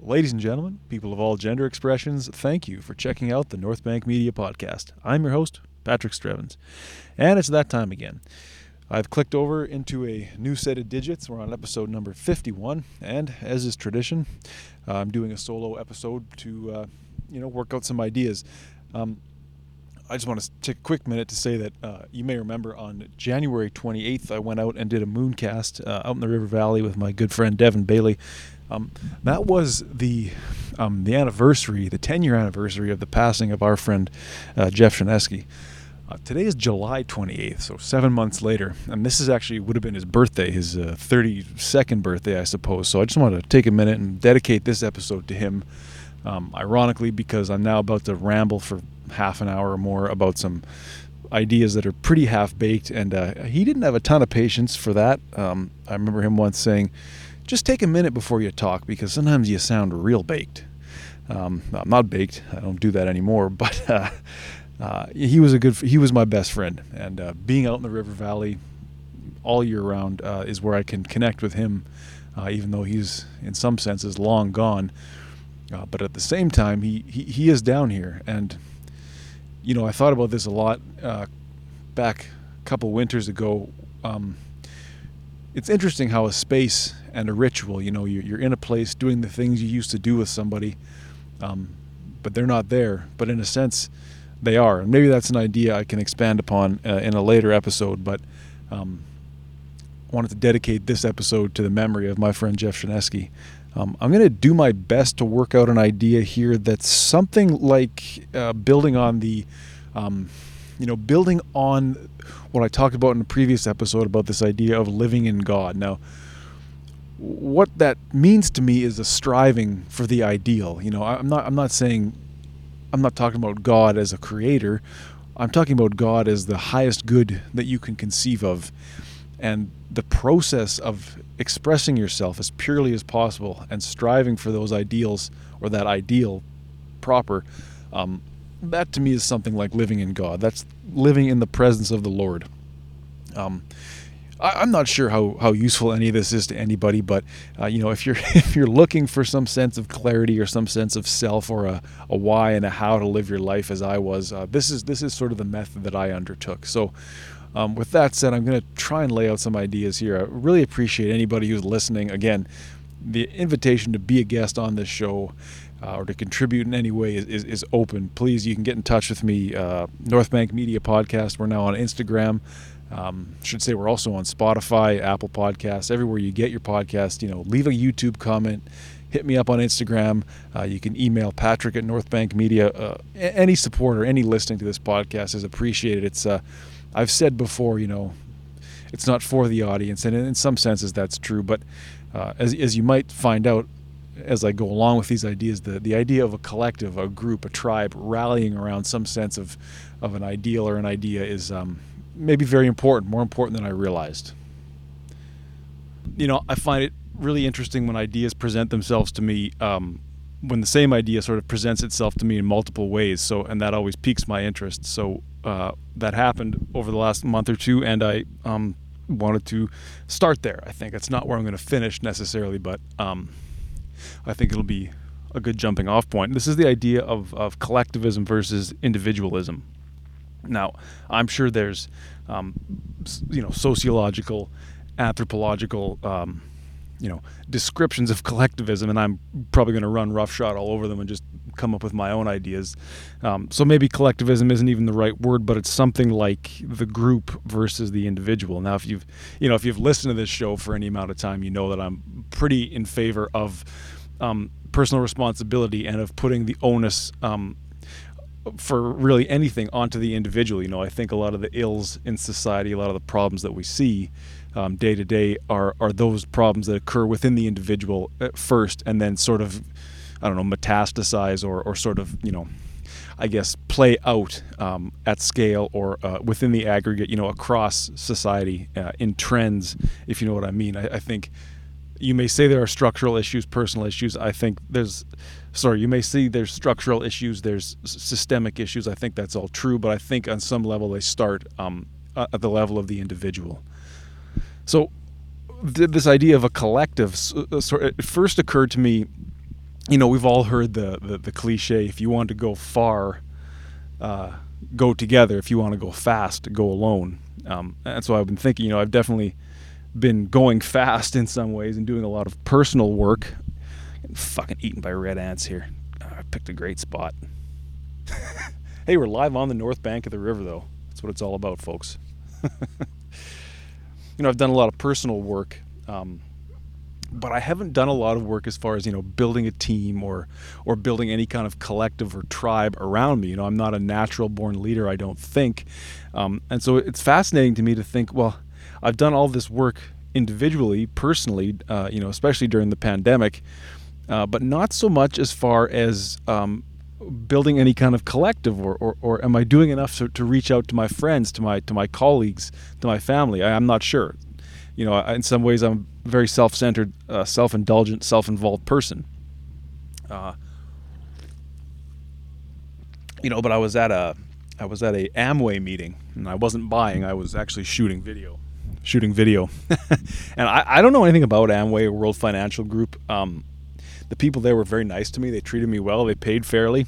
Ladies and gentlemen, people of all gender expressions, thank you for checking out the North Bank Media Podcast. I'm your host, Patrick Strevens, and it's that time again. I've clicked over into a new set of digits. We're on episode number 51, and as is tradition, I'm doing a solo episode to, uh, you know, work out some ideas. Um, I just want to take a quick minute to say that uh, you may remember on January 28th, I went out and did a mooncast uh, out in the River Valley with my good friend Devin Bailey. Um, that was the um, the anniversary, the 10 year anniversary of the passing of our friend uh, Jeff Chrzanecki. Uh, today is July 28th, so seven months later, and this is actually would have been his birthday, his uh, 32nd birthday, I suppose. So I just want to take a minute and dedicate this episode to him. Um, ironically, because I'm now about to ramble for half an hour or more about some ideas that are pretty half baked, and uh, he didn't have a ton of patience for that. Um, I remember him once saying, "Just take a minute before you talk, because sometimes you sound real baked." Um, I'm not baked. I don't do that anymore, but. Uh, uh, he was a good. He was my best friend, and uh, being out in the River Valley all year round uh, is where I can connect with him, uh, even though he's in some senses long gone. But at the same time, he, he he is down here, and you know I thought about this a lot uh, back a couple winters ago. Um, it's interesting how a space and a ritual, you know, you're, you're in a place doing the things you used to do with somebody, um, but they're not there. But in a sense they are. And maybe that's an idea I can expand upon uh, in a later episode, but um, wanted to dedicate this episode to the memory of my friend Jeff Chrzanecki. Um, I'm going to do my best to work out an idea here that's something like uh, building on the, um, you know, building on what I talked about in a previous episode about this idea of living in God. Now, what that means to me is a striving for the ideal. You know, I'm not I'm not saying I'm not talking about God as a creator. I'm talking about God as the highest good that you can conceive of. And the process of expressing yourself as purely as possible and striving for those ideals or that ideal proper, um, that to me is something like living in God. That's living in the presence of the Lord. Um, I, am not sure how, how useful any of this is to anybody, but uh, you know, if you're if you're looking for some sense of clarity or some sense of self or a, a why and a how to live your life as I was, uh, this is this is sort of the method that I undertook. So. Um, with that said, I'm going to try and lay out some ideas here. I really appreciate anybody who's listening. Again, the invitation to be a guest on this show uh, or to contribute in any way is, is, is, open. Please, you can get in touch with me. Uh, North Bank Media Podcast. We're now on Instagram. Um, should say we're also on Spotify, Apple Podcasts, everywhere you get your podcast. You know, leave a YouTube comment, hit me up on Instagram. Uh, you can email Patrick at North Bank Media. Uh, any support or any listening to this podcast is appreciated. It's uh, I've said before, you know, it's not for the audience, and in some senses that's true. But uh, as as you might find out as I go along with these ideas, the the idea of a collective, a group, a tribe rallying around some sense of of an ideal or an idea is um, maybe very important, more important than I realized. You know, I find it really interesting when ideas present themselves to me. Um, when the same idea sort of presents itself to me in multiple ways, so and that always piques my interest. So uh, that happened over the last month or two, and I um, wanted to start there. I think it's not where I'm going to finish necessarily, but um, I think it'll be a good jumping off point. This is the idea of, of collectivism versus individualism. Now, I'm sure there's, um, you know, sociological, anthropological, um, you know, descriptions of collectivism, and I'm probably going to run roughshod all over them and just come up with my own ideas. Um, so maybe collectivism isn't even the right word, but it's something like the group versus the individual. Now, if you've, you know, if you've listened to this show for any amount of time, you know that I'm pretty in favor of um, personal responsibility and of putting the onus um, for really anything onto the individual. You know, I think a lot of the ills in society, a lot of the problems that we see um, day to day are are those problems that occur within the individual first, and then sort of, I don't know, metastasize or or sort of you know. I guess play out um, at scale or uh, within the aggregate, you know, across society uh, in trends, if you know what I mean. I, I think you may say there are structural issues, personal issues. I think there's sorry, you may see there's structural issues, there's systemic issues. I think that's all true, but I think on some level they start um, at the level of the individual. So, this idea of a collective uh, it first occurred to me you know, we've all heard the, the, the cliche if you want to go far, uh, go together. If you want to go fast, go alone. Um, and so I've been thinking, you know, I've definitely been going fast in some ways and doing a lot of personal work. Getting fucking eaten by red ants here. I picked a great spot. hey, we're live on the north bank of the river, though. That's what it's all about, folks. you know, I've done a lot of personal work. Um, but I haven't done a lot of work as far as you know building a team or or building any kind of collective or tribe around me. You know, I'm not a natural born leader. I don't think, um, and so it's fascinating to me to think. Well, I've done all this work individually, personally. Uh, you know, especially during the pandemic, uh, but not so much as far as um, building any kind of collective or, or, or am I doing enough to, to reach out to my friends, to my to my colleagues, to my family? I, I'm not sure you know, in some ways, I'm a very self-centered, uh, self-indulgent, self-involved person. Uh, you know, but I was at a, I was at a Amway meeting, and I wasn't buying. I was actually shooting video, shooting video, and I, I don't know anything about Amway or World Financial Group. Um, the people there were very nice to me. They treated me well. They paid fairly.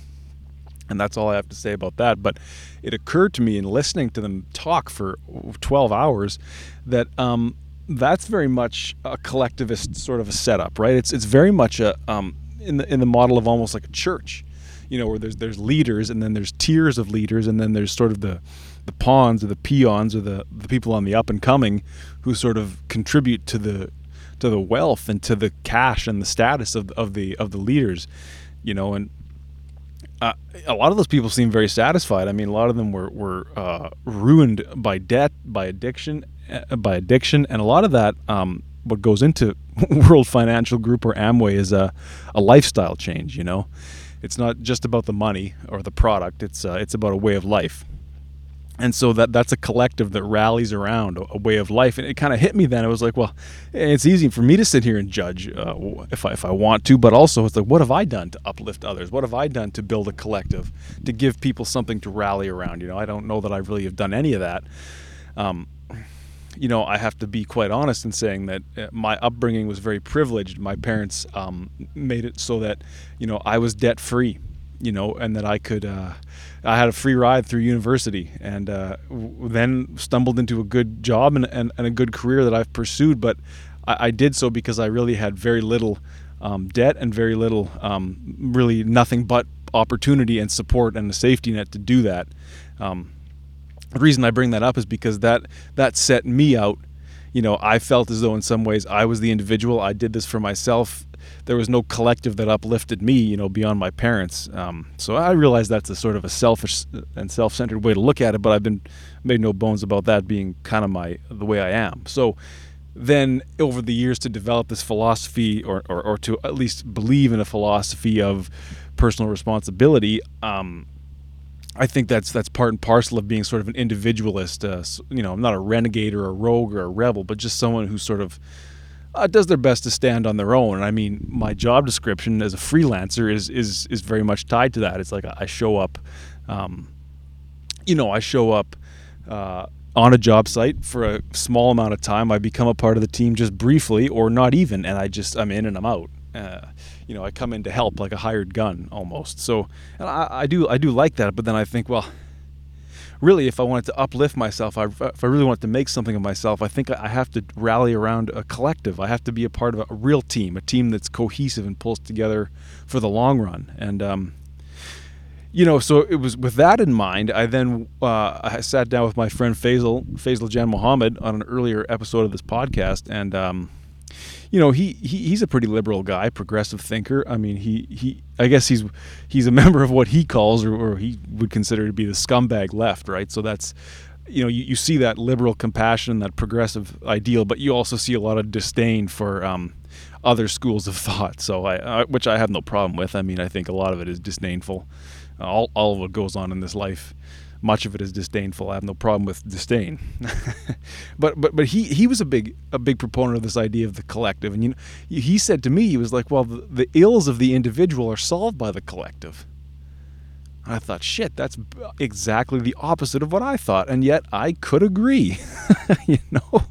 And that's all I have to say about that. But it occurred to me in listening to them talk for 12 hours that um, that's very much a collectivist sort of a setup, right? It's it's very much a um, in the in the model of almost like a church, you know, where there's there's leaders and then there's tiers of leaders and then there's sort of the the pawns or the peons or the the people on the up and coming who sort of contribute to the to the wealth and to the cash and the status of of the of the leaders, you know, and uh, a lot of those people seem very satisfied. I mean, a lot of them were were uh, ruined by debt, by addiction, by addiction, and a lot of that, um, what goes into World Financial Group or Amway is a, a lifestyle change. You know, it's not just about the money or the product. It's uh, it's about a way of life. And so that that's a collective that rallies around a, a way of life, and it kind of hit me then. It was like, well, it's easy for me to sit here and judge uh, if I, if I want to, but also it's like, what have I done to uplift others? What have I done to build a collective, to give people something to rally around? You know, I don't know that I really have done any of that. Um, you know, I have to be quite honest in saying that uh, my upbringing was very privileged. My parents um, made it so that, you know, I was debt free, you know, and that I could, uh, I had a free ride through university and uh, w- then stumbled into a good job and, and, and, a good career that I've pursued. But I, I did so because I really had very little um, debt and very little, um, really nothing but opportunity and support and a safety net to do that. Um, the reason I bring that up is because that that set me out. You know, I felt as though in some ways I was the individual. I did this for myself. There was no collective that uplifted me, you know, beyond my parents. Um, so I realize that's a sort of a selfish and self-centered way to look at it. But I've been made no bones about that being kind of my the way I am. So then over the years to develop this philosophy or, or, or to at least believe in a philosophy of personal responsibility um, I think that's that's part and parcel of being sort of an individualist. Uh, you know, I'm not a renegade or a rogue or a rebel, but just someone who sort of uh, does their best to stand on their own. And I mean, my job description as a freelancer is is is very much tied to that. It's like I show up, um, you know, I show up. Uh, on a job site for a small amount of time. I become a part of the team just briefly, or not even, and I just I'm in and I'm out. Uh, you know, I come in to help like a hired gun almost. So, and I, I do I do like that, but then I think, well, really, if I wanted to uplift myself, I, if I really wanted to make something of myself, I think I have to rally around a collective. I have to be a part of a, real team, a team that's cohesive and pulls together for the long run. And um, you know, so it was with that in mind. I then uh, I sat down with my friend Faisal Faisal Jan Mohammed on an earlier episode of this podcast, and um, you know, he, he he's a pretty liberal guy, progressive thinker. I mean, he he I guess he's he's a member of what he calls or, or he would consider to be the scumbag left, right? So that's you know, you, you see that liberal compassion, that progressive ideal, but you also see a lot of disdain for um, other schools of thought. So I, I, which I have no problem with. I mean, I think a lot of it is disdainful. All all of what goes on in this life much of it is disdainful. I have no problem with disdain, but but but he he was a big a big proponent of this idea of the collective, and you know he said to me he was like, well, the, the ills of the individual are solved by the collective. And I thought, shit, that's exactly the opposite of what I thought, and yet I could agree, you know.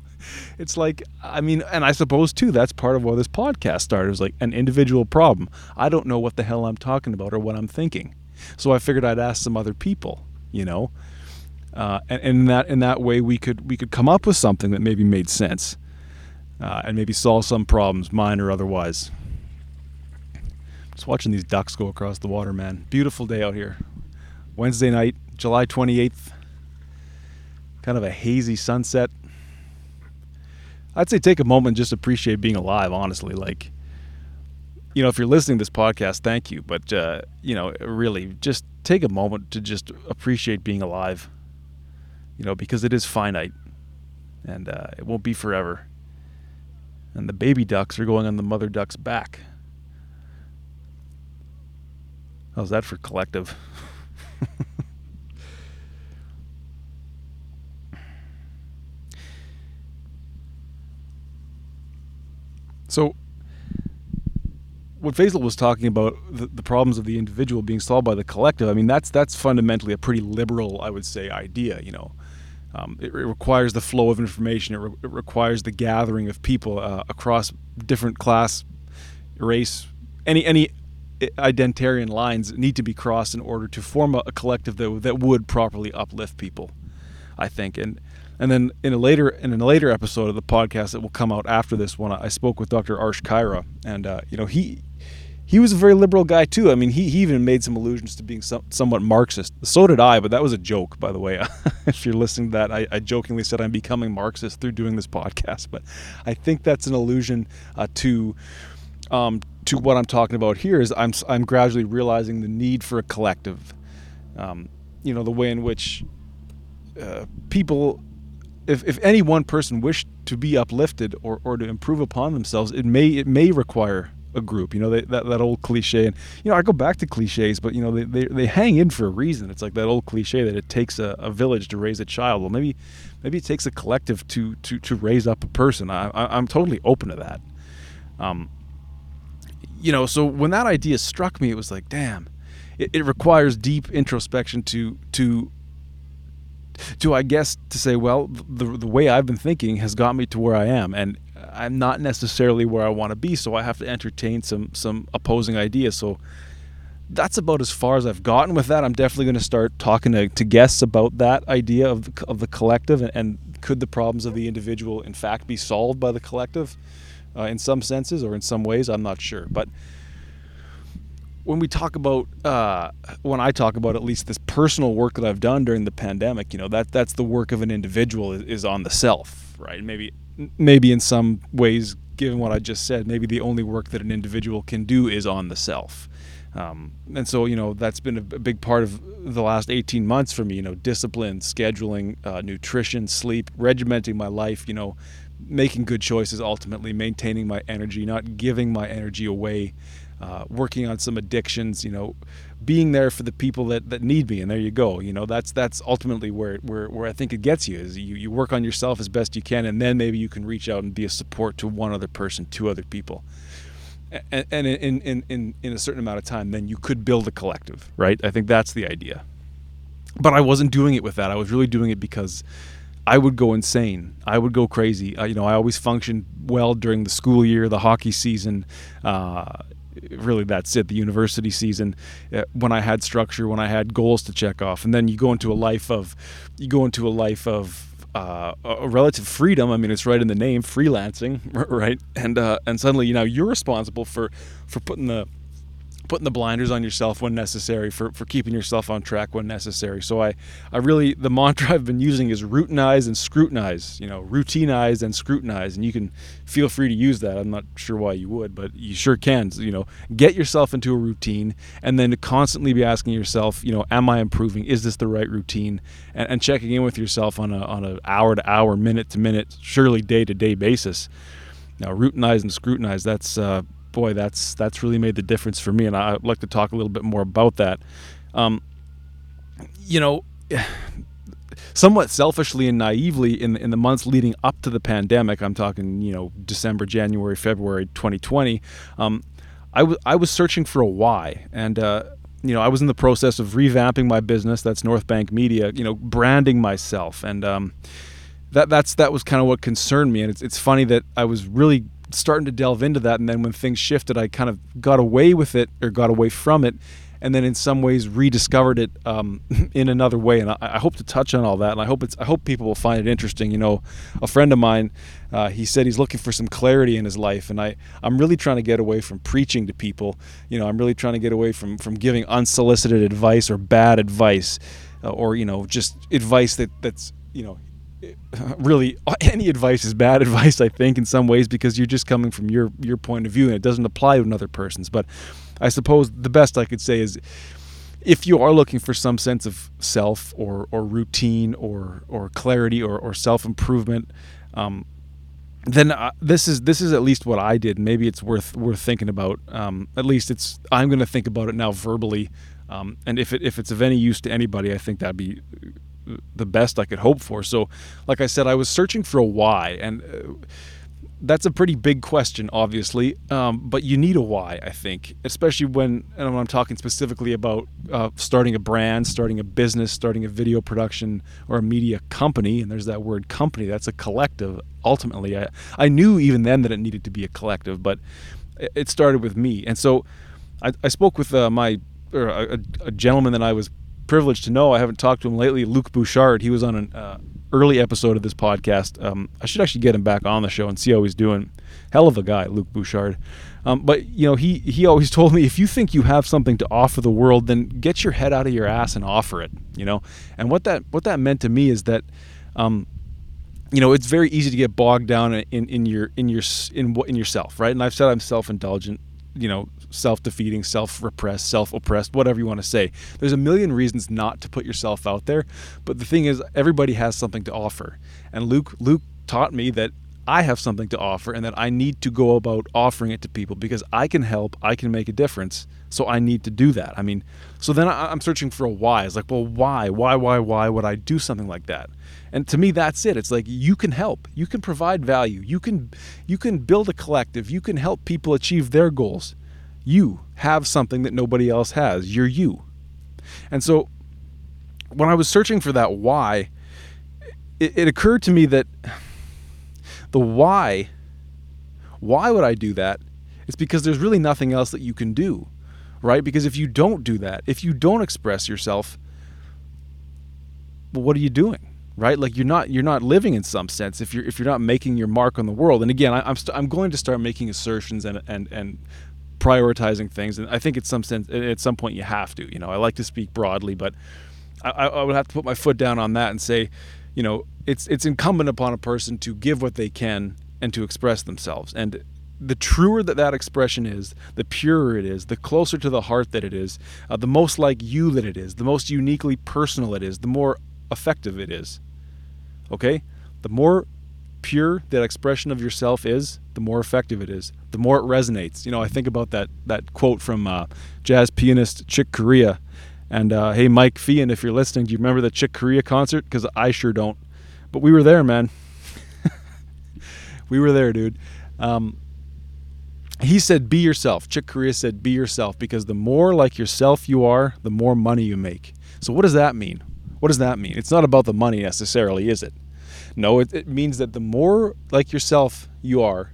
it's like I mean, and I suppose too that's part of why this podcast started. It was like an individual problem. I don't know what the hell I'm talking about or what I'm thinking, so I figured I'd ask some other people. You know, uh, and, and that in that way we could we could come up with something that maybe made sense, uh, and maybe solve some problems, mine or otherwise. Just watching these ducks go across the water, man. Beautiful day out here. Wednesday night, July 28th. Kind of a hazy sunset. I'd say take a moment and just appreciate being alive, honestly. Like, you know, if you're listening to this podcast, thank you. But, uh, you know, really, just take a moment to just appreciate being alive, you know, because it is finite and uh, it won't be forever. And the baby ducks are going on the mother duck's back. How's that for collective? so, what Faisal was talking about the, the, problems of the individual being solved by the collective. I mean, that's that's fundamentally a pretty liberal, I would say, idea. You know, um, it, it, requires the flow of information. It, re- it requires the gathering of people uh, across different class, race, any any identitarian lines need to be crossed in order to form a, a collective that that would properly uplift people. I think, and and then in a later in a later episode of the podcast that will come out after this one, I spoke with Dr. Arsh Khaira, and uh, you know he he was a very liberal guy too. I mean, he, he even made some allusions to being some, somewhat Marxist. So did I, but that was a joke, by the way. if you're listening to that, I, I, jokingly said I'm becoming Marxist through doing this podcast, but I think that's an allusion uh, to um, to what I'm talking about here is I'm I'm gradually realizing the need for a collective. Um, you know, the way in which uh, people, if, if any one person wished to be uplifted or, or to improve upon themselves, it may it may require a group. You know, they, that that old cliche, and you know, I go back to cliches, but you know, they, they, they hang in for a reason. It's like that old cliche that it takes a, a village to raise a child. Well, maybe maybe it takes a collective to to to raise up a person. I, I am totally open to that. Um, you know, so when that idea struck me, it was like, damn, it, it requires deep introspection to to to I guess to say, well, the the way I've been thinking has got me to where I am, and I'm not necessarily where I want to be, so I have to entertain some some opposing ideas. So that's about as far as I've gotten with that. I'm definitely going to start talking to, to guests about that idea of the, of the collective and, and could the problems of the individual in fact be solved by the collective uh, in some senses or in some ways. I'm not sure, but when we talk about uh, when I talk about at least this personal work that I've done during the pandemic, you know that that's the work of an individual is, is on the self, right? Maybe maybe in some ways, given what I just said, maybe the only work that an individual can do is on the self. Um, and so, you know, that's been a, big part of the last 18 months for me, you know, discipline, scheduling, uh, nutrition, sleep, regimenting my life, you know, making good choices, ultimately maintaining my energy, not giving my energy away, uh, working on some addictions, you know, being there for the people that, that need me. And there you go. You know, that's that's ultimately where, where, where I think it gets you is you, you work on yourself as best you can, and then maybe you can reach out and be a support to one other person, to other people. And, and in, in, in, in a certain amount of time, then you could build a collective, right? I think that's the idea. But I wasn't doing it with that. I was really doing it because I would go insane. I would go crazy. Uh, you know, I always functioned well during the school year, the hockey season. Uh, really, that's it. The university season, uh, when I had structure, when I had goals to check off, and then you go into a life of, you go into a life of uh, a relative freedom. I mean, it's right in the name, freelancing, right? And uh, and suddenly, you know, you're responsible for for putting the putting the blinders on yourself when necessary, for, for keeping yourself on track when necessary. So I, I really the mantra I've been using is routinize and scrutinize. You know, routinize and scrutinize, and you can feel free to use that. I'm not sure why you would, but you sure can. You know, get yourself into a routine, and then constantly be asking yourself, you know, am I improving? Is this the right routine? And, and checking in with yourself on a on an hour to hour, minute to minute, surely day to day basis. Now, routinize and scrutinize. That's uh, boy, that's that's really made the difference for me, and I'd like to talk a little bit more about that. Um, you know, somewhat selfishly and naively, in in the months leading up to the pandemic, I'm talking, you know, December, January, February, 2020. Um, I was I was searching for a why, and uh, you know, I was in the process of revamping my business. That's North Bank Media. You know, branding myself and. Um, that that's that was kind of what concerned me, and it's it's funny that I was really starting to delve into that, and then when things shifted, I kind of got away with it or got away from it, and then in some ways rediscovered it um, in another way. And I, I, hope to touch on all that, and I hope it's I hope people will find it interesting. You know, a friend of mine, uh, he said he's looking for some clarity in his life, and I I'm really trying to get away from preaching to people. You know, I'm really trying to get away from from giving unsolicited advice or bad advice, uh, or you know, just advice that that's you know really any advice is bad advice i think in some ways because you're just coming from your your point of view and it doesn't apply to another person's but I suppose the best I could say is if you are looking for some sense of self or, or routine or, or clarity or, or self improvement, um, then uh, this is this is at least what I did. Maybe it's worth worth thinking about. Um, at least it's I'm going to think about it now verbally, um, and if it if it's of any use to anybody, I think that'd be the best I could hope for. So, like I said, I was searching for a why, and uh, that's a pretty big question, obviously, um, but you need a why, I think, especially when, and I'm talking specifically about uh, starting a brand, starting a business, starting a video production or a media company. And there's that word company, that's a collective. Ultimately, I, I knew even then that it needed to be a collective, but it started with me. And so I, I spoke with uh, my, or a, a, gentleman that I was privileged to know. I haven't talked to him lately, Luke Bouchard. He was on an, uh, early episode of this podcast. Um, I should actually get him back on the show and see how he's doing. Hell of a guy, Luke Bouchard. Um, but you know, he he always told me if you think you have something to offer the world, then get your head out of your ass and offer it. You know, and what that what that meant to me is that. Um, you know, it's very easy to get bogged down in, in your in your in what in yourself, right? And I've said I'm self-indulgent, you know, self defeating, self repressed, self oppressed, whatever you want to say. There's a million reasons not to put yourself out there. But the thing is, everybody has something to offer. And Luke, Luke taught me that I have something to offer and that I need to go about offering it to people because I can help, I can make a difference. So I need to do that. I mean, so then I'm searching for a why. It's like, well, why? Why, why, why would I do something like that? And to me, that's it. It's like you can help, you can provide value, you can, you can build a collective, you can help people achieve their goals. You have something that nobody else has. You're you. And so when I was searching for that why, it, it occurred to me that the why, why would I do that? It's because there's really nothing else that you can do, right? Because if you don't do that, if you don't express yourself, well, what are you doing? Right like you're not you're not living in some sense if you're if you're not making your mark on the world and again I, am I'm, st- I'm going to start making assertions and and and prioritizing things. And I think at some sense, at some point, you have to. You know, I like to speak broadly, but I, I would have to put my foot down on that and say, you know, it's it's incumbent upon a person to give what they can and to express themselves. And the truer that that expression is, the purer it is, the closer to the heart that it is, uh, the most like you that it is, the most uniquely personal it is, the more effective it is. Okay? The more pure that expression of yourself is, the more effective it is, the more it resonates. You know, I think about that that quote from uh, jazz pianist Chick Corea. And uh, hey, Mike Feehan, if you're listening, do you remember the Chick Corea concert? Because I sure don't. But we were there, man. we were there, dude. Um, he said, "Be yourself." Chick Corea said, "Be yourself," because the more like yourself you are, the more money you make. So, what does that mean? What does that mean? It's not about the money necessarily, is it? No, it, it means that the more like yourself you are,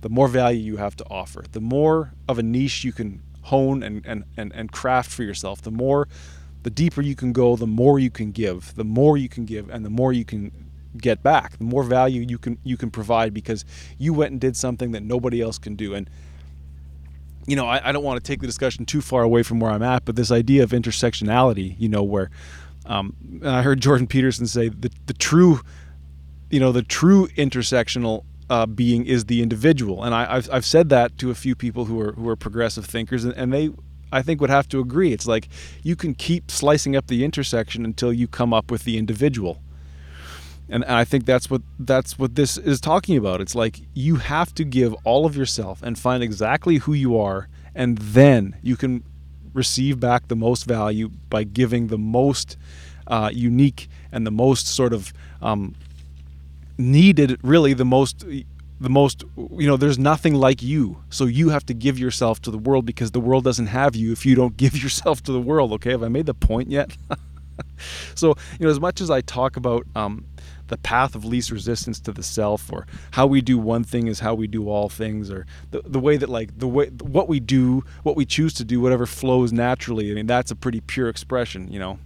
the more value you have to offer. The more of a niche you can hone and, and, and, and craft for yourself, the more, the deeper you can go, the more you can give, the more you can give, and the more you can get back, the more value you can you can provide because you went and did something that nobody else can do. And you know, I, I don't want to take the discussion too far away from where I'm at, but this idea of intersectionality, you know, where um, I heard Jordan Peterson say the the true you know the true intersectional uh, being is the individual, and I, have I've said that to a few people who are who are progressive thinkers, and, and they I think would have to agree. It's like you can keep slicing up the intersection until you come up with the individual. And, and I think that's what that's what this is talking about. It's like you have to give all of yourself and find exactly who you are, and then you can receive back the most value by giving the most uh, unique and the most sort of um, needed really the most the most you know there's nothing like you. So you have to give yourself to the world because the world doesn't have you if you don't give yourself to the world okay? Have i made the point yet? So you know as much as i talk about um, the path of least resistance to the self or how we do one thing is how we do all things or the, the way that like the way what we do what we choose to do whatever flows naturally. I mean that's a pretty pure expression you know?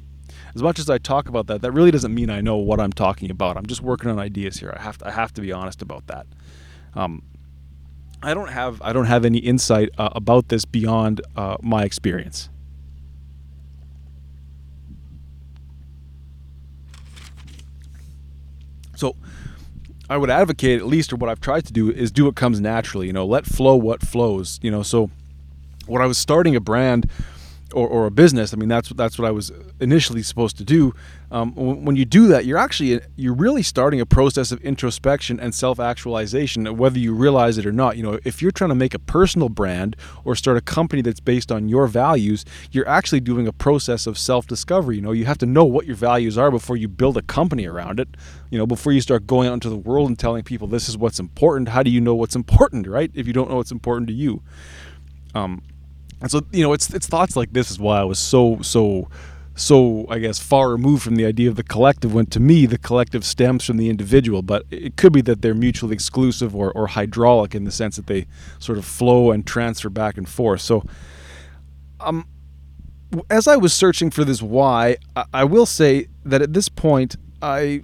As much as i talk about that that really doesn't mean i know what i'm talking about. I'm just working on ideas here. I have to, i have to be honest about that. Um, i don't have i don't have any insight uh, about this beyond uh, my experience So I would advocate at least, or what I've tried to do is do what comes naturally. You know, let flow what flows. You know, so when I was starting a brand or, or a business, I mean that's that's what I was initially supposed to do. Um, when you do that, you're actually you're really starting a process of introspection and self-actualization, whether you realize it or not. You know, if you're trying to make a personal brand or start a company that's based on your values, you're actually doing a process of self-discovery. You know, you have to know what your values are before you build a company around it. You know, before you start going out into the world and telling people this is what's important. How do you know what's important, right? If you don't know what's important to you. Um, and so you know, it's it's thoughts like this is why I was so so so I guess far removed from the idea of the collective when to me the collective stems from the individual. But it could be that they're mutually exclusive or, or hydraulic in the sense that they sort of flow and transfer back and forth. So um as I was searching for this why I, I will say that at this point I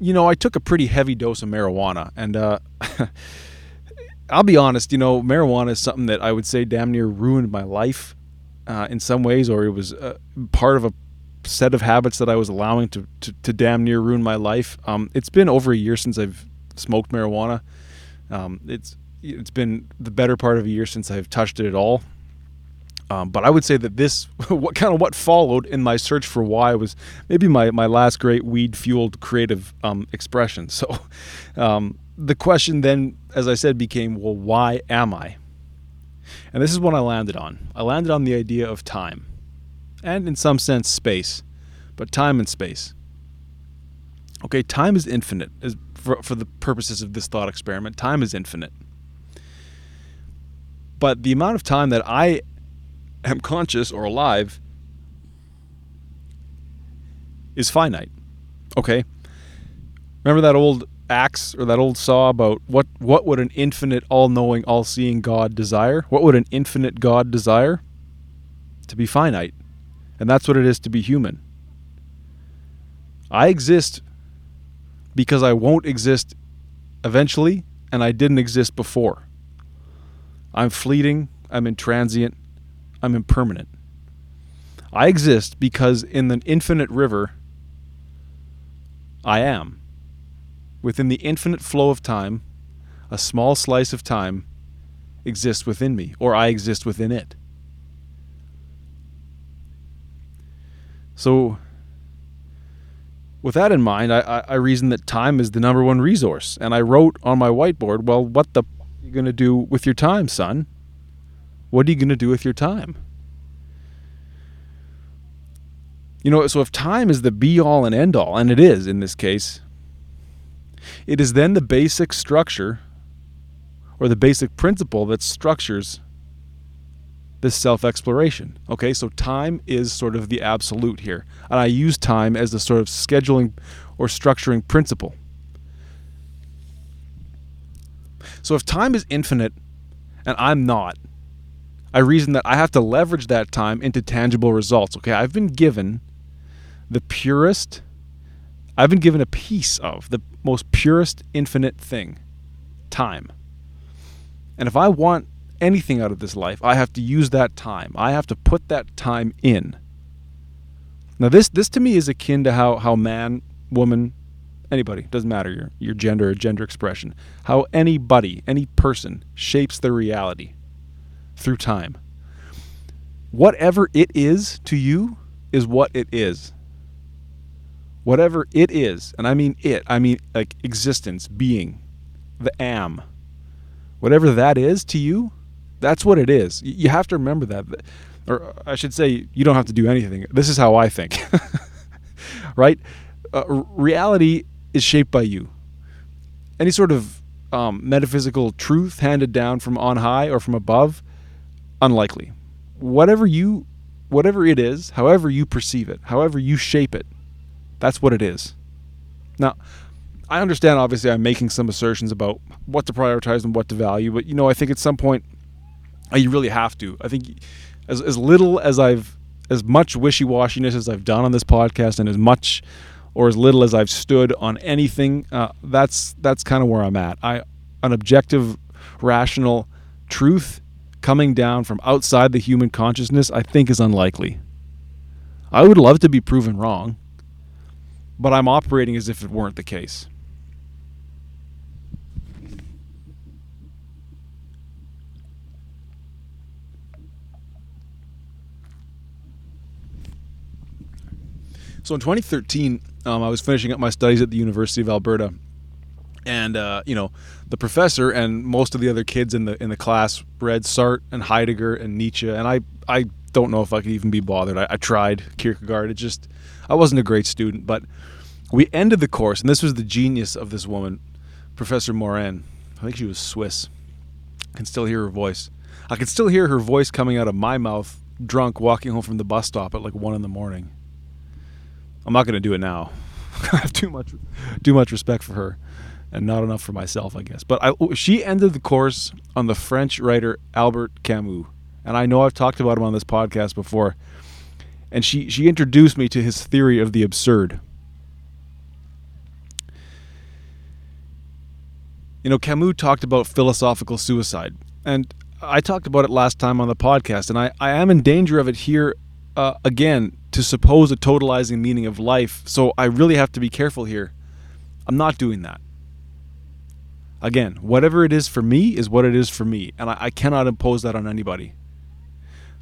you know I took a pretty heavy dose of marijuana. And uh I'll be honest, you know, marijuana is something that I would say damn near ruined my life uh, in some ways, or it was uh, part of a set of habits that I was allowing to, to, to damn near ruin my life. Um, it's been over a year since I've smoked marijuana. Um, it's it's been the better part of a year since I've touched it at all. Um, but I would say that this, what kind of what followed in my search for why was maybe my, my last great weed fueled creative um, expression. So um, the question then, as I said, became, well, why am I? And this is what I landed on. I landed on the idea of time, and in some sense, space, but time and space. Okay, time is infinite. For, for the purposes of this thought experiment, time is infinite. But the amount of time that I am conscious or alive is finite. Okay? Remember that old axe or that old saw about what what would an infinite all-knowing all-seeing god desire? What would an infinite god desire? To be finite. And that's what it is to be human. I exist because i won't exist eventually and i didn't exist before. I'm fleeting i'm intransient i'm impermanent. I exist because in the infinite river i am within the infinite flow of time, a small slice of time exists within me, or I exist within it. So, with that in mind, I, I, reason that time is the number one resource. And I wrote on my whiteboard, well, what the are you going to do with your time, son? What are you going to do with your time? You know, so if time is the be all and end all, and it is in this case, it is then the basic structure or the basic principle that structures this self exploration. Okay, so time is sort of the absolute here. And I use time as the sort of scheduling or structuring principle. So if time is infinite and I'm not, I reason that I have to leverage that time into tangible results. Okay, I've been given the purest I've been given a piece of the most purest infinite thing time. And if I want anything out of this life, I have to use that time. I have to put that time in. Now this this to me is akin to how how man, woman, anybody, doesn't matter your your gender or gender expression, how anybody, any person shapes their reality through time. Whatever it is to you is what it is whatever it is, and I mean it, I mean like existence, being, the am, whatever that is to you, that's what it is. You have to remember that. Or I should say, you don't have to do anything. This is how I think. right? Uh, reality is shaped by you. Any sort of um, metaphysical truth handed down from on high or from above, unlikely. Whatever you, whatever it is, however you perceive it, however you shape it, that's what it is. Now, I understand obviously I'm making some assertions about what to prioritize and what to value, but you know, I think at some point uh, you really have to. I think as as little as I've as much wishy-washiness as I've done on this podcast and as much or as little as I've stood on anything, uh, that's that's kind of where I'm at. I an objective, rational truth coming down from outside the human consciousness, I think is unlikely. I would love to be proven wrong, but I'm operating as if it weren't the case. So in 2013, um, I was finishing up my studies at the University of Alberta, and uh, you know, the professor and most of the other kids in the in the class read Sartre and Heidegger and Nietzsche, and I I don't know if I could even be bothered. I, I tried Kierkegaard. It just I wasn't a great student, but we ended the course, and this was the genius of this woman, Professor Morin. I think she was Swiss. I can still hear her voice. I can still hear her voice coming out of my mouth, drunk, walking home from the bus stop at like one in the morning. I'm not going to do it now. I have too much, too much respect for her, and not enough for myself, I guess. But I, she ended the course on the French writer Albert Camus, and I know I've talked about him on this podcast before. And she she introduced me to his theory of the absurd. You know, Camus talked about philosophical suicide, and I talked about it last time on the podcast, and I, I am in danger of it here uh, again to suppose a totalizing meaning of life. So I really have to be careful here. I'm not doing that. Again, whatever it is for me is what it is for me, and I, I cannot impose that on anybody.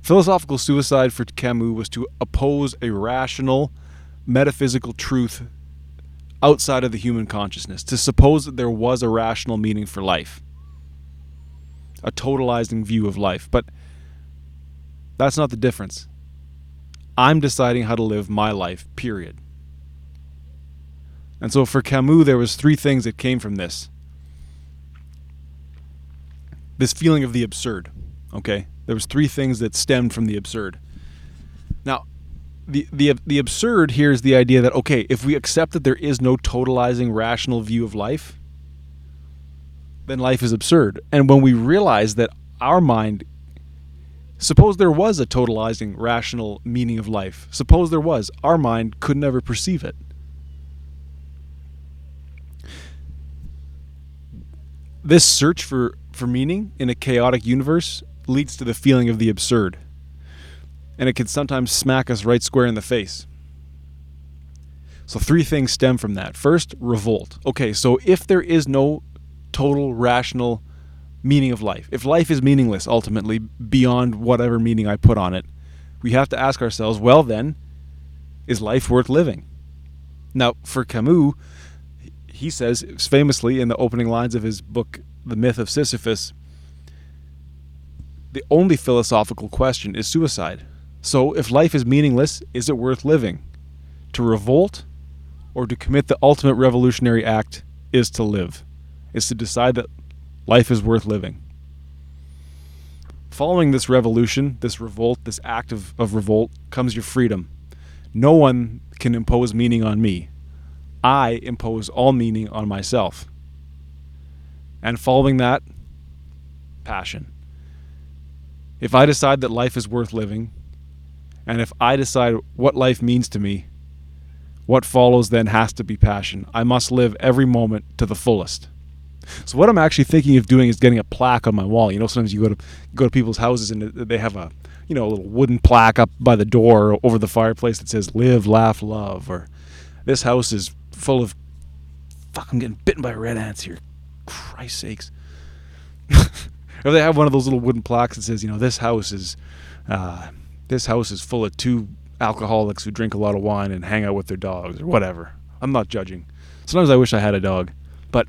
Philosophical suicide for Camus was to oppose a rational, metaphysical truth outside of the human consciousness, to suppose that there was a rational meaning for life, a totalizing view of life. But that's not the difference. I'm deciding how to live my life, period. And so for Camus, there was three things that came from this. This feeling of the absurd, okay? There was three things that stemmed from the absurd. Now, the, the the absurd here is the idea that okay, if we accept that there is no totalizing rational view of life, then life is absurd. And when we realize that our mind Suppose there was a totalizing, rational meaning of life. Suppose there was. Our mind could never perceive it. This search for, for meaning in a chaotic universe leads to the feeling of the absurd. And it can sometimes smack us right square in the face. So, three things stem from that. First, revolt. Okay, so if there is no total rational meaning of life. If life is meaningless ultimately beyond whatever meaning I put on it, we have to ask ourselves, well then, is life worth living? Now, for Camus, he says famously in the opening lines of his book The Myth of Sisyphus, the only philosophical question is suicide. So, if life is meaningless, is it worth living? To revolt or to commit the ultimate revolutionary act is to live, is to decide that Life is worth living. Following this revolution, this revolt, this act of, of revolt, comes your freedom. No one can impose meaning on me. I impose all meaning on myself. And following that, passion. If I decide that life is worth living, and if I decide what life means to me, what follows then has to be passion. I must live every moment to the fullest. So what I'm actually thinking of doing is getting a plaque on my wall. You know, sometimes you go to go to people's houses and they have a you know a little wooden plaque up by the door over the fireplace that says "Live, laugh, love," or "This house is full of." Fuck! I'm getting bitten by red ants here. Christ sakes. or they have one of those little wooden plaques that says, you know, this house is, uh, this house is full of two alcoholics who drink a lot of wine and hang out with their dogs or whatever. I'm not judging. Sometimes I wish I had a dog, but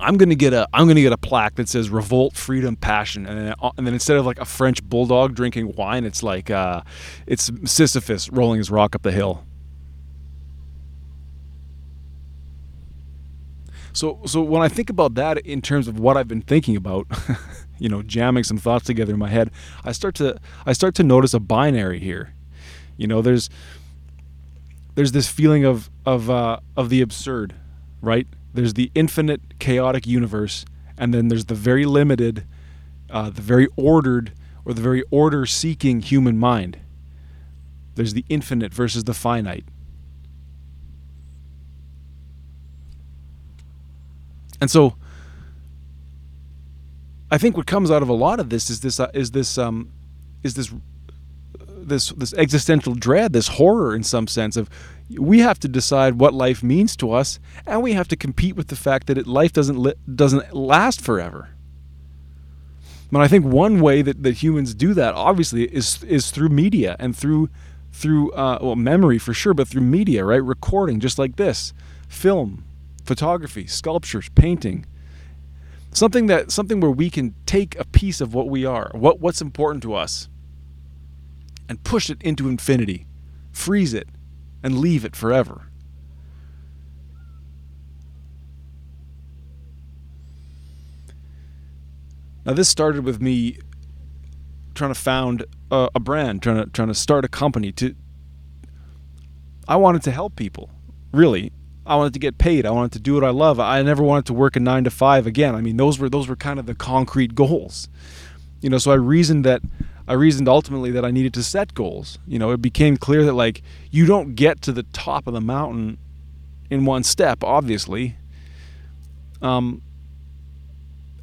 I'm gonna get a I'm gonna get a plaque that says revolt, freedom, passion, and then, uh, and then instead of like a French bulldog drinking wine, it's like uh, it's Sisyphus rolling his rock up the hill. So so when I think about that in terms of what I've been thinking about, you know, jamming some thoughts together in my head, I start to I start to notice a binary here. You know, there's there's this feeling of of uh, of the absurd, right? There's the infinite chaotic universe, and then there's the very limited, uh, the very ordered or the very order-seeking human mind. There's the infinite versus the finite. And so, I think what comes out of a lot of this is this uh, is this um, is this this this existential dread, this horror in some sense of we have to decide what life means to us, and we have to compete with the fact that it, life doesn't li- doesn't last forever. But I think one way that, that humans do that, obviously, is is through media and through through uh, well memory for sure, but through media, right? Recording, just like this, film, photography, sculptures, painting. Something that something where we can take a piece of what we are, what what's important to us, and push it into infinity, freeze it, and leave it forever. Now, this started with me trying to found a, a, brand, trying to trying to start a company. To I wanted to help people, really. I wanted to get paid. I wanted to do what I love. I never wanted to work a nine to five again. I mean, those were those were kind of the concrete goals, you know. So I reasoned that I reasoned ultimately that I needed to set goals. You know, it became clear that like you don't get to the top of the mountain in one step, obviously. Um,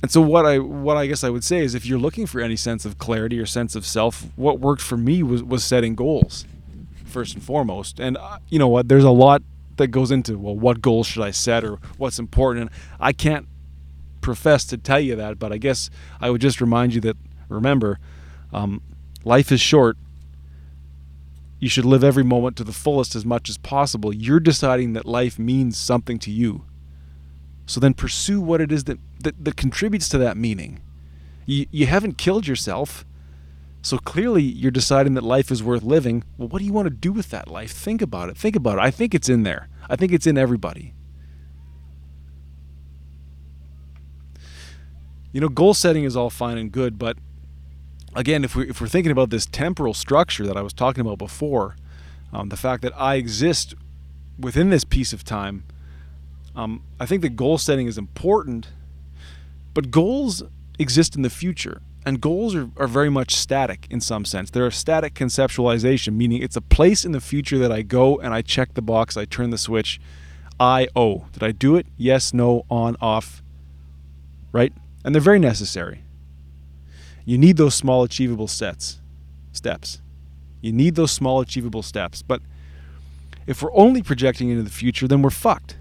and so what I what I guess I would say is if you're looking for any sense of clarity or sense of self, what worked for me was was setting goals first and foremost. And uh, you know what, there's a lot that goes into well, what goals should I set or what's important. And I can't profess to tell you that, but I guess I would just remind you that remember um, life is short. You should live every moment to the fullest as much as possible. You're deciding that life means something to you. So then pursue what it is that, that, that contributes to that meaning. You, you haven't killed yourself. So clearly you're deciding that life is worth living. Well, what do you want to do with that life? Think about it. Think about it. I think it's in there. I think it's in everybody. You know, goal setting is all fine and good, but again, if we if we're thinking about this temporal structure that I was talking about before, um, the fact that I exist within this piece of time, um, I think that goal setting is important, but goals exist in the future. And goals are, are very much static in some sense. They're a static conceptualization, meaning it's a place in the future that I go and I check the box, I turn the switch, I O. Did I do it? Yes, no, on, off, right? And they're very necessary. You need those small achievable sets, steps. You need those small achievable steps. But if we're only projecting into the future, then we're fucked.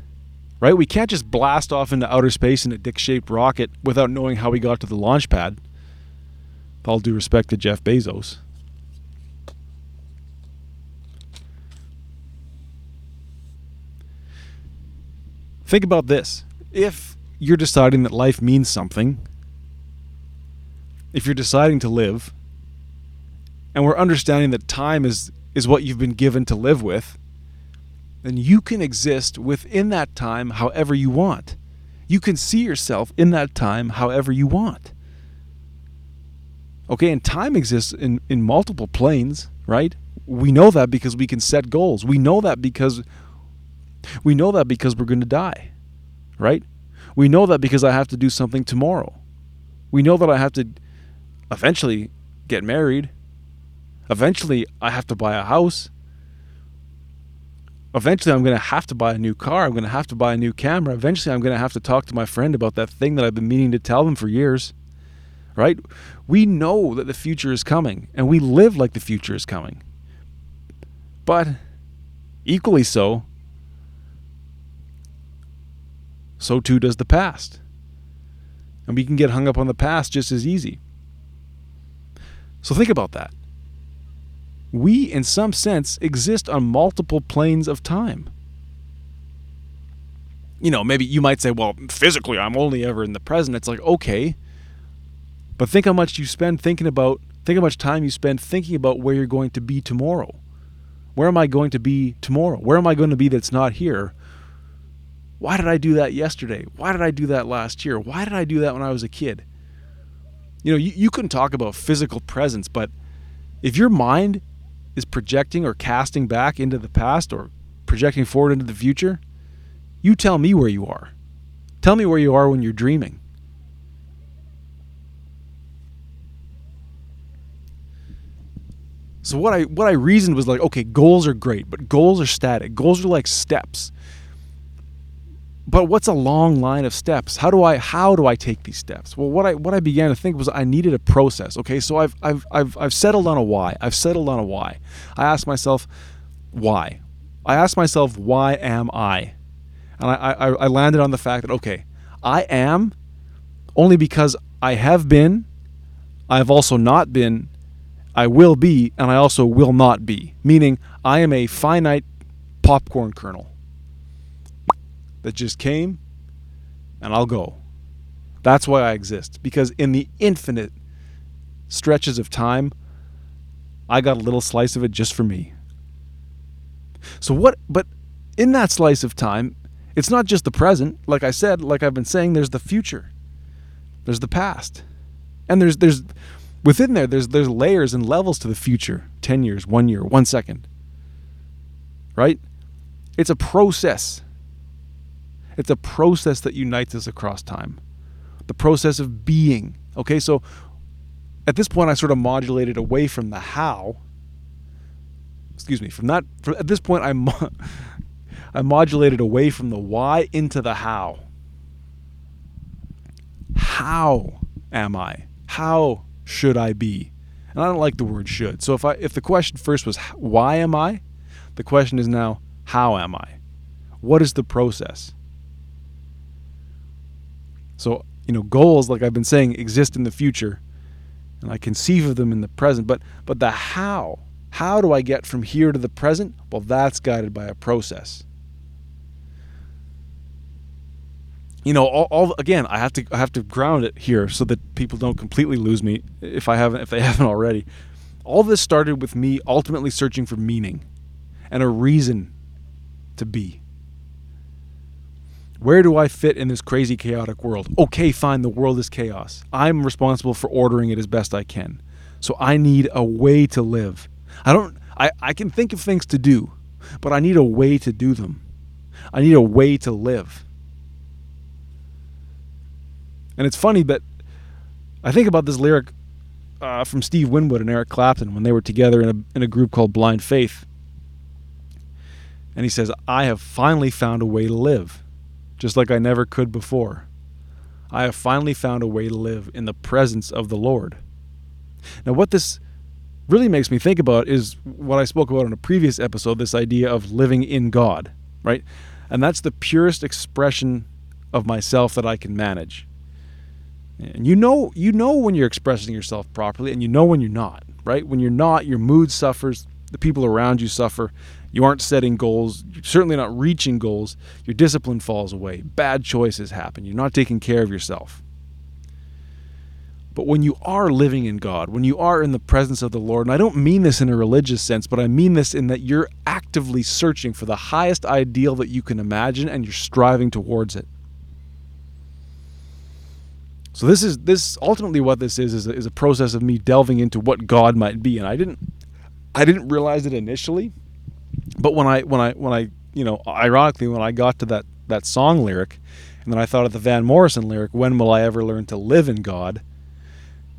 Right? We can't just blast off into outer space in a dick-shaped rocket without knowing how we got to the launch pad. All due respect to Jeff Bezos. Think about this. If you're deciding that life means something, if you're deciding to live, and we're understanding that time is is what you've been given to live with, then you can exist within that time however you want. You can see yourself in that time however you want. Okay, and time exists in, in multiple planes, right? We know that because we can set goals. We know that because we know that because we're going to die, right? We know that because I have to do something tomorrow. We know that I have to eventually get married. Eventually, I have to buy a house. Eventually, I'm going to have to buy a new car. I'm going to have to buy a new camera. Eventually, I'm going to have to talk to my friend about that thing that I've been meaning to tell them for years. Right? We know that the future is coming, and we live like the future is coming. But equally so, so too does the past. And we can get hung up on the past just as easy. So think about that. We, in some sense, exist on multiple planes of time. You know, maybe you might say, well, physically, I'm only ever in the present. It's like, okay. But think how much you spend thinking about, think how much time you spend thinking about where you're going to be tomorrow. Where am I going to be tomorrow? Where am I going to be that's not here? Why did I do that yesterday? Why did I do that last year? Why did I do that when I was a kid? you know, you, you couldn't talk about physical presence, but if your mind is projecting or casting back into the past or projecting forward into the future, you tell me where you are. Tell me where you are when you're dreaming. So what I what I reasoned was like, okay, goals are great, but goals are static. Goals are like steps. But what's a long line of steps? How do I how do I take these steps? Well, what I what I began to think was I needed a process. Okay, so I've I've I've I've settled on a why. I've settled on a why. I asked myself, why? I asked myself, why am I? And I, I, I landed on the fact that okay, I am only because I have been, I have also not been, I will be, and I also will not be. Meaning, I am a finite popcorn kernel that just came and I'll go. That's why I exist. Because in the infinite stretches of time, I got a little slice of it just for me. So, what, but in that slice of time, it's not just the present. Like I said, like I've been saying, there's the future, there's the past. And there's, there's, within there, there's, there's layers and levels to the future 10 years, one year, one second. Right? It's a process. It's a process that unites us across time. The process of being. Okay, so at this point, I sort of modulated away from the how. Excuse me, from that. From, at this point, I, mo- I modulated away from the why into the how. How am I? How should I be? And I don't like the word should. So if I if the question first was why am I? The question is now how am I? What is the process? So, you know, goals, like I've been saying, exist in the future, and I conceive of them in the present. But but the how, how do I get from here to the present? Well, that's guided by a process. You know, all, all again, I have to I have to ground it here so that people don't completely lose me if I haven't if they haven't already. All this started with me ultimately searching for meaning and a reason to be. Where do I fit in this crazy, chaotic world? Okay, fine, the world is chaos. I'm responsible for ordering it as best I can. So I need a way to live. I don't I, I can think of things to do, but I need a way to do them. I need a way to live. And it's funny that I think about this lyric uh, from Steve Winwood and Eric Clapton when they were together in a, in a group called Blind Faith. And he says, I have finally found a way to live just like I never could before. I have finally found a way to live in the presence of the Lord. Now, what this really makes me think about is what I spoke about in a previous episode this idea of living in God, right? And that's the purest expression of myself that I can manage. And you know, you know when you're expressing yourself properly, and you know when you're not, right? When you're not, your mood suffers, the people around you suffer, you aren't setting goals, you're certainly not reaching goals, your discipline falls away, bad choices happen, you're not taking care of yourself. But when you are living in God, when you are in the presence of the Lord, and I don't mean this in a religious sense, but I mean this in that you're actively searching for the highest ideal that you can imagine and you're striving towards it. So this is this ultimately what this is is a, is a process of me delving into what God might be, and I didn't I didn't realize it initially but when I when I when I you know ironically when I got to that that song lyric, and then I thought of the Van Morrison lyric, "When will I ever learn to live in God?"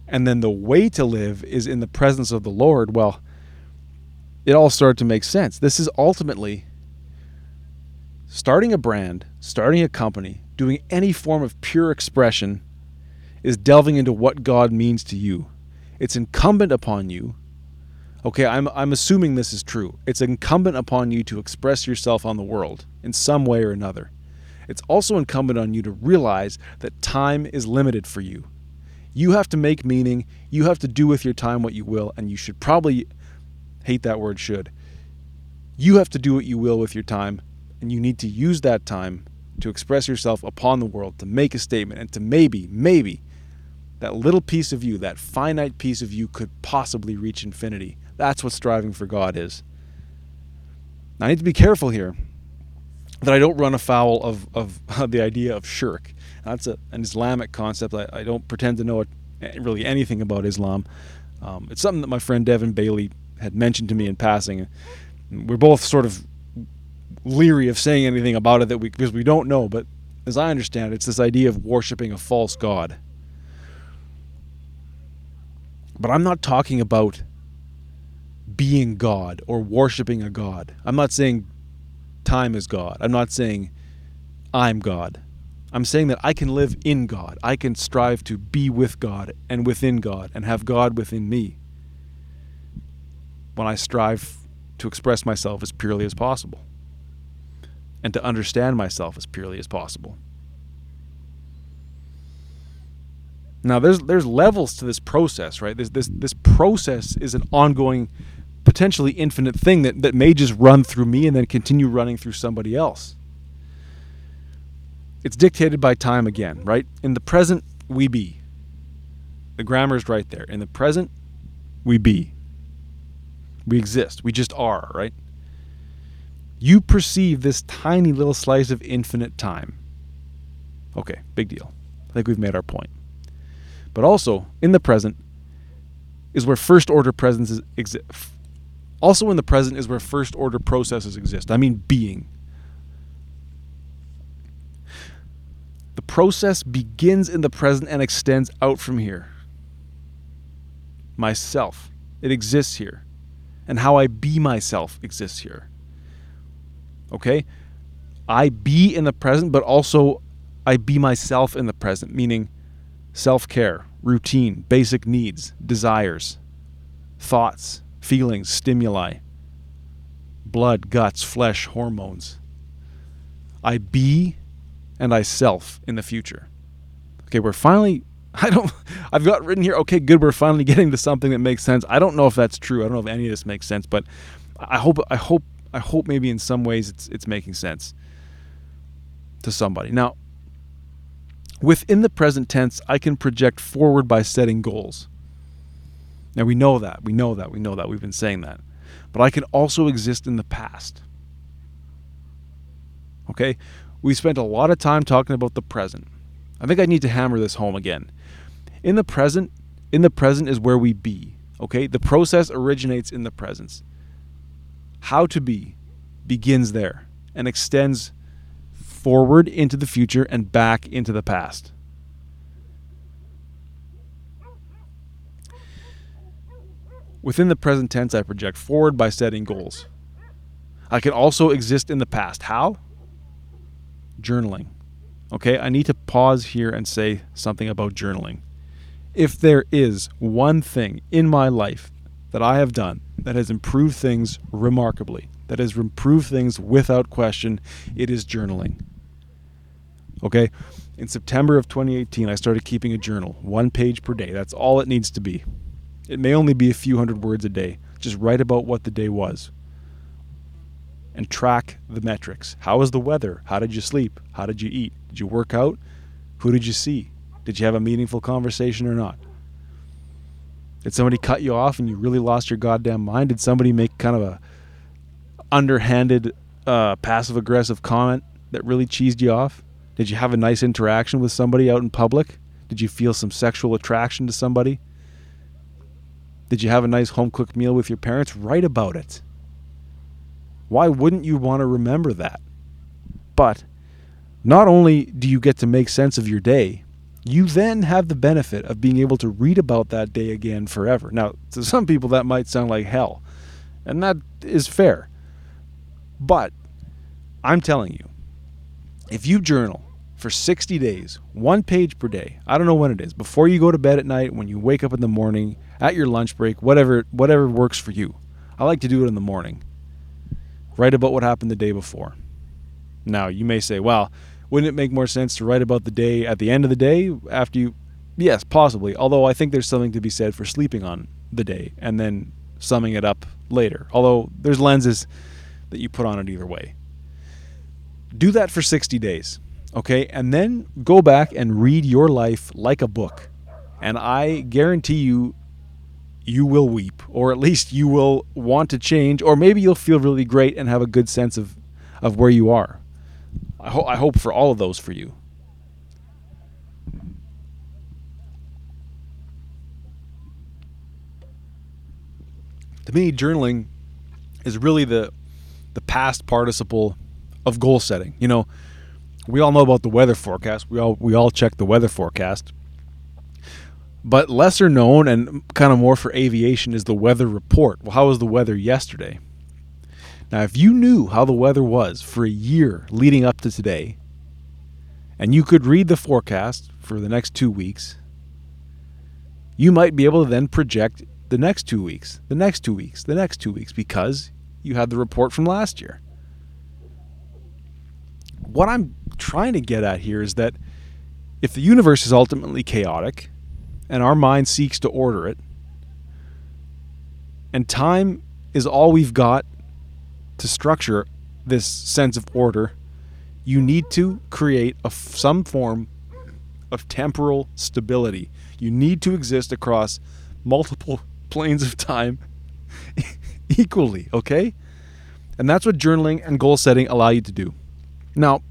And then the way to live is in the presence of the Lord. Well, it all started to make sense. This is ultimately starting a brand, starting a company, doing any form of pure expression is delving into what God means to you. It's incumbent upon you Okay, I'm, I'm assuming this is true. It's incumbent upon you to express yourself on the world in some way or another. It's also incumbent on you to realize that time is limited for you. You have to make meaning, you have to do with your time what you will, and you should probably hate that word should. You have to do what you will with your time, and you need to use that time to express yourself upon the world, to make a statement, and to maybe, maybe, that little piece of you, that finite piece of you, could possibly reach infinity that's what striving for God is. Now, I need to be careful here that I don't run afoul of, of, the idea of shirk. That's a, an Islamic concept. I, I, don't pretend to know really anything about Islam. Um, it's something that my friend Devin Bailey had mentioned to me in passing. We're both sort of leery of saying anything about it that we because we don't know. But as I understand it, it's this idea of worshiping a false god. But I'm not talking about being God or worshiping a God. I'm not saying time is God. I'm not saying I'm God. I'm saying that I can live in God. I can strive to be with God and within God and have God within me when I strive to express myself as purely as possible and to understand myself as purely as possible. Now there's there's levels to this process, right? This this this process is an ongoing potentially infinite thing that, that may just run through me and then continue running through somebody else. It's dictated by time again, right? In the present, we be. The grammar is right there. In the present, we be. We exist. We just are, right? You perceive this tiny little slice of infinite time. Okay, big deal. I think we've made our point. But also, in the present is where first order presences exist. Also, in the present is where first order processes exist. I mean, being. The process begins in the present and extends out from here. Myself, it exists here. And how I be myself exists here. Okay? I be in the present, but also I be myself in the present, meaning self care, routine, basic needs, desires, thoughts, feelings, stimuli, blood, guts, flesh, hormones. I be and I self in the future. Okay, we're finally I don't I've got written here, okay, good, we're finally getting to something that makes sense. I don't know if that's true. I don't know if any of this makes sense, but I hope I hope I hope maybe in some ways it's it's making sense to somebody. Now, within the present tense, I can project forward by setting goals. Now we know that. We know that. We know that. We've been saying that. But I can also exist in the past. Okay? We spent a lot of time talking about the present. I think I need to hammer this home again. In the present, in the present is where we be. Okay? The process originates in the presence. How to be begins there and extends forward into the future and back into the past. Within the present tense, I project forward by setting goals. I can also exist in the past. How? journaling. Okay, I need to pause here and say something about journaling. If there is one thing in my life that I have done that has improved things remarkably, that has improved things without question, it is journaling. Okay, in September of 2018, I started keeping a journal, one page per day. That's all it needs to be. It may only be a few hundred words a day. Just write about what the day was and track the metrics. How was the weather? How did you sleep? How did you eat? Did you work out? Who did you see? Did you have a meaningful conversation or not? Did somebody cut you off and you really lost your goddamn mind? Did somebody make kind of a underhanded, uh, passive aggressive comment that really cheesed you off? Did you have a nice interaction with somebody out in public? Did you feel some sexual attraction to somebody? Did you have a nice home cooked meal with your parents? Write about it. Why wouldn't you want to remember that? But not only do you get to make sense of your day, you then have the benefit of being able to read about that day again forever. Now, to some people, that might sound like hell, and that is fair. But I'm telling you, if you journal for 60 days, one page per day, I don't know when it is, before you go to bed at night, when you wake up in the morning, at your lunch break, whatever whatever works for you. I like to do it in the morning. Write about what happened the day before. Now, you may say, well, wouldn't it make more sense to write about the day at the end of the day after you. Yes, possibly. Although I think there's something to be said for sleeping on the day and then summing it up later. Although there's lenses that you put on it either way. Do that for 60 days, okay? And then go back and read your life like a book. And I guarantee you, you will weep, or at least you will want to change, or maybe you'll feel really great and have a good sense of, of where you are. I, ho- I hope for all of those for you. To me, journaling is really the the past participle of goal setting. You know, we all know about the weather forecast. We all we all check the weather forecast. But lesser known and kind of more for aviation is the weather report. Well, how was the weather yesterday? Now, if you knew how the weather was for a year leading up to today, and you could read the forecast for the next two weeks, you might be able to then project the next two weeks, the next two weeks, the next two weeks, because you had the report from last year. What I'm trying to get at here is that if the universe is ultimately chaotic and our mind seeks to order it, and time is all we've got to structure this sense of order, you need to create a, some form of temporal stability. You need to exist across multiple planes of time equally, okay? And that's what journaling and goal setting allow you to do. Now,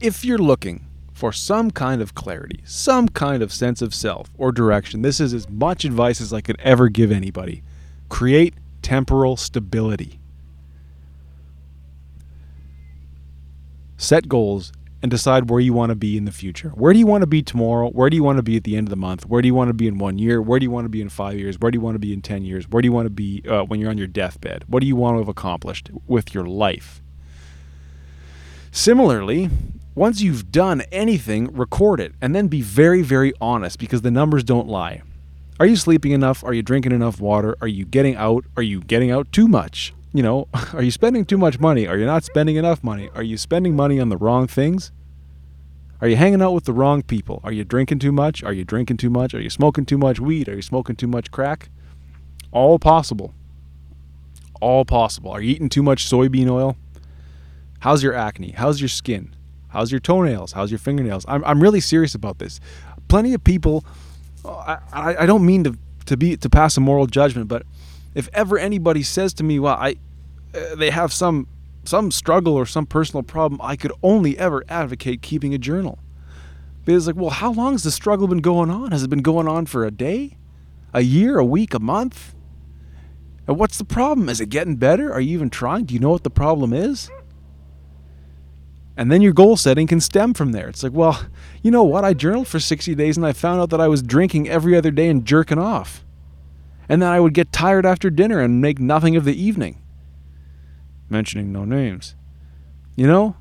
if you're looking for some kind of clarity, some kind of sense of self or direction, this is as much advice as I could ever give anybody. Create temporal stability. Set goals and decide where you want to be in the future. Where do you want to be tomorrow? Where do you want to be at the end of the month? Where do you want to be in one year? Where do you want to be in five years? Where do you want to be in 10 years? Where do you want to be uh, when you're on your deathbed? What do you want to have accomplished with your life? Similarly, once you've done anything, record it and then be very, very honest because the numbers don't lie. Are you sleeping enough? Are you drinking enough water? Are you getting out? Are you getting out too much? You know, are you spending too much money? Are you not spending enough money? Are you spending money on the wrong things? Are you hanging out with the wrong people? Are you drinking too much? Are you drinking too much? Are you smoking too much weed? Are you smoking too much crack? All possible. All possible. Are you eating too much soybean oil? How's your acne? How's your skin? How's your toenails? How's your fingernails? I'm, I'm really serious about this. Plenty of people, I, I, don't mean to, to be to pass a moral judgment, but if ever anybody says to me, well, I, uh, they have some some struggle or some personal problem, I could only ever advocate keeping a journal. Because like, well, how long has the struggle been going on? Has it been going on for a day, a year, a week, a month? And what's the problem? Is it getting better? Are you even trying? Do you know what the problem is? And then your goal setting can stem from there. It's like, well, you know what? I journaled for 60 days and I found out that I was drinking every other day and jerking off. And then I would get tired after dinner and make nothing of the evening mentioning no names. You know?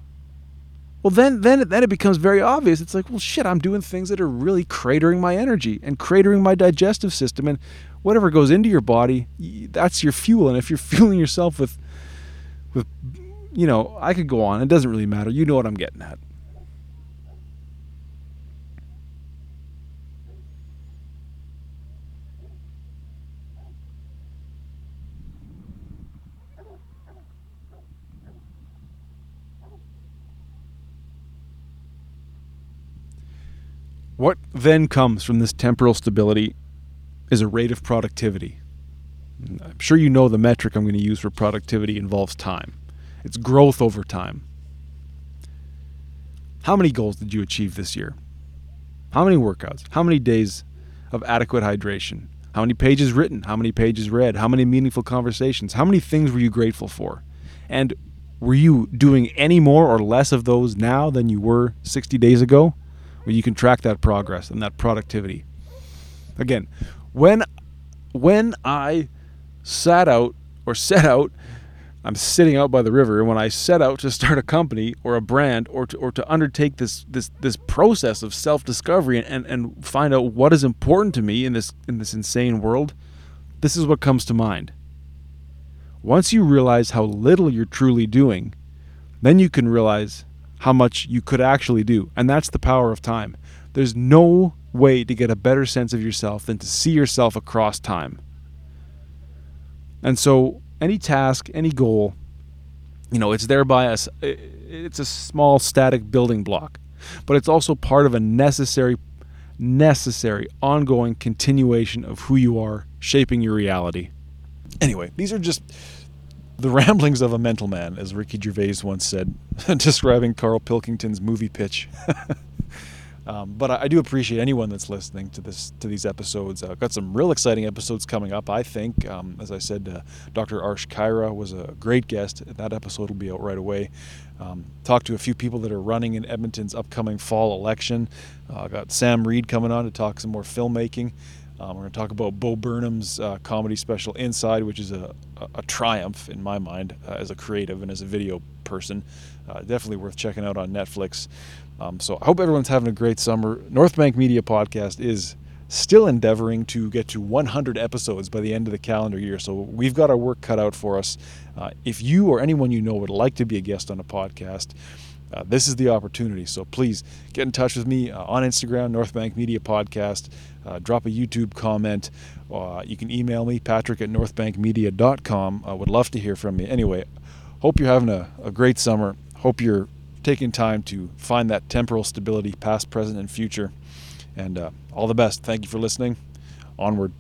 Well, then, then, then it becomes very obvious. It's like, well, shit, I'm doing things that are really cratering my energy and cratering my digestive system, and whatever goes into your body, that's your fuel. And if you're fueling yourself with, with, you know, I could go on. It doesn't really matter. You know what I'm getting at. What then comes from this temporal stability is a rate of productivity. I'm sure you know the metric I'm going to use for productivity involves time. It's growth over time. How many goals did you achieve this year? How many workouts? How many days of adequate hydration? How many pages written? How many pages read? How many meaningful conversations? How many things were you grateful for? And were you doing any more or less of those now than you were 60 days ago? where you can track that progress and that productivity. Again, when when I sat out or set out, I'm sitting out by the river. And when I set out to start a company or a brand or to, or to undertake this this this process of self discovery and, and find out what is important to me in this in this insane world, this is what comes to mind. Once you realize how little you're truly doing, then you can realize how much you could actually do. And that's the power of time. There's no way to get a better sense of yourself than to see yourself across time. And so, any task, any goal, you know, it's thereby a, it's a small static building block, but it's also part of a necessary, necessary, ongoing continuation of who you are, shaping your reality. Anyway, these are just the ramblings of a mental man, as Ricky Gervais once said, describing Carl Pilkington's movie pitch. Um, but I, I, do appreciate anyone that's listening to this to these episodes. Uh, got some real exciting episodes coming up. I think, um, as I said, uh, Dr. Arsh Khaira was a great guest. That episode will be out right away. Um, talked to a few people that are running in Edmonton's upcoming fall election. Uh, got Sam Reed coming on to talk some more filmmaking. Um, we're going to talk about Bo Burnham's uh, comedy special Inside, which is a, a, a triumph in my mind uh, as a creative and as a video person. Uh, definitely worth checking out on Netflix. Um, so I hope everyone's having a great summer. North Bank Media Podcast is still endeavoring to get to 100 episodes by the end of the calendar year. So we've got our work cut out for us. Uh, if you or anyone you know would like to be a guest on a podcast, uh, this is the opportunity. So please get in touch with me uh, on Instagram, North Bank Media Podcast. Uh, drop a YouTube comment. Uh, you can email me, patrick at northbankmedia.com. I would love to hear from you. Anyway, hope you're having a, a great summer. Hope you're taking time to find that temporal stability, past, present, and future. And uh, all the best. Thank you for listening. Onward.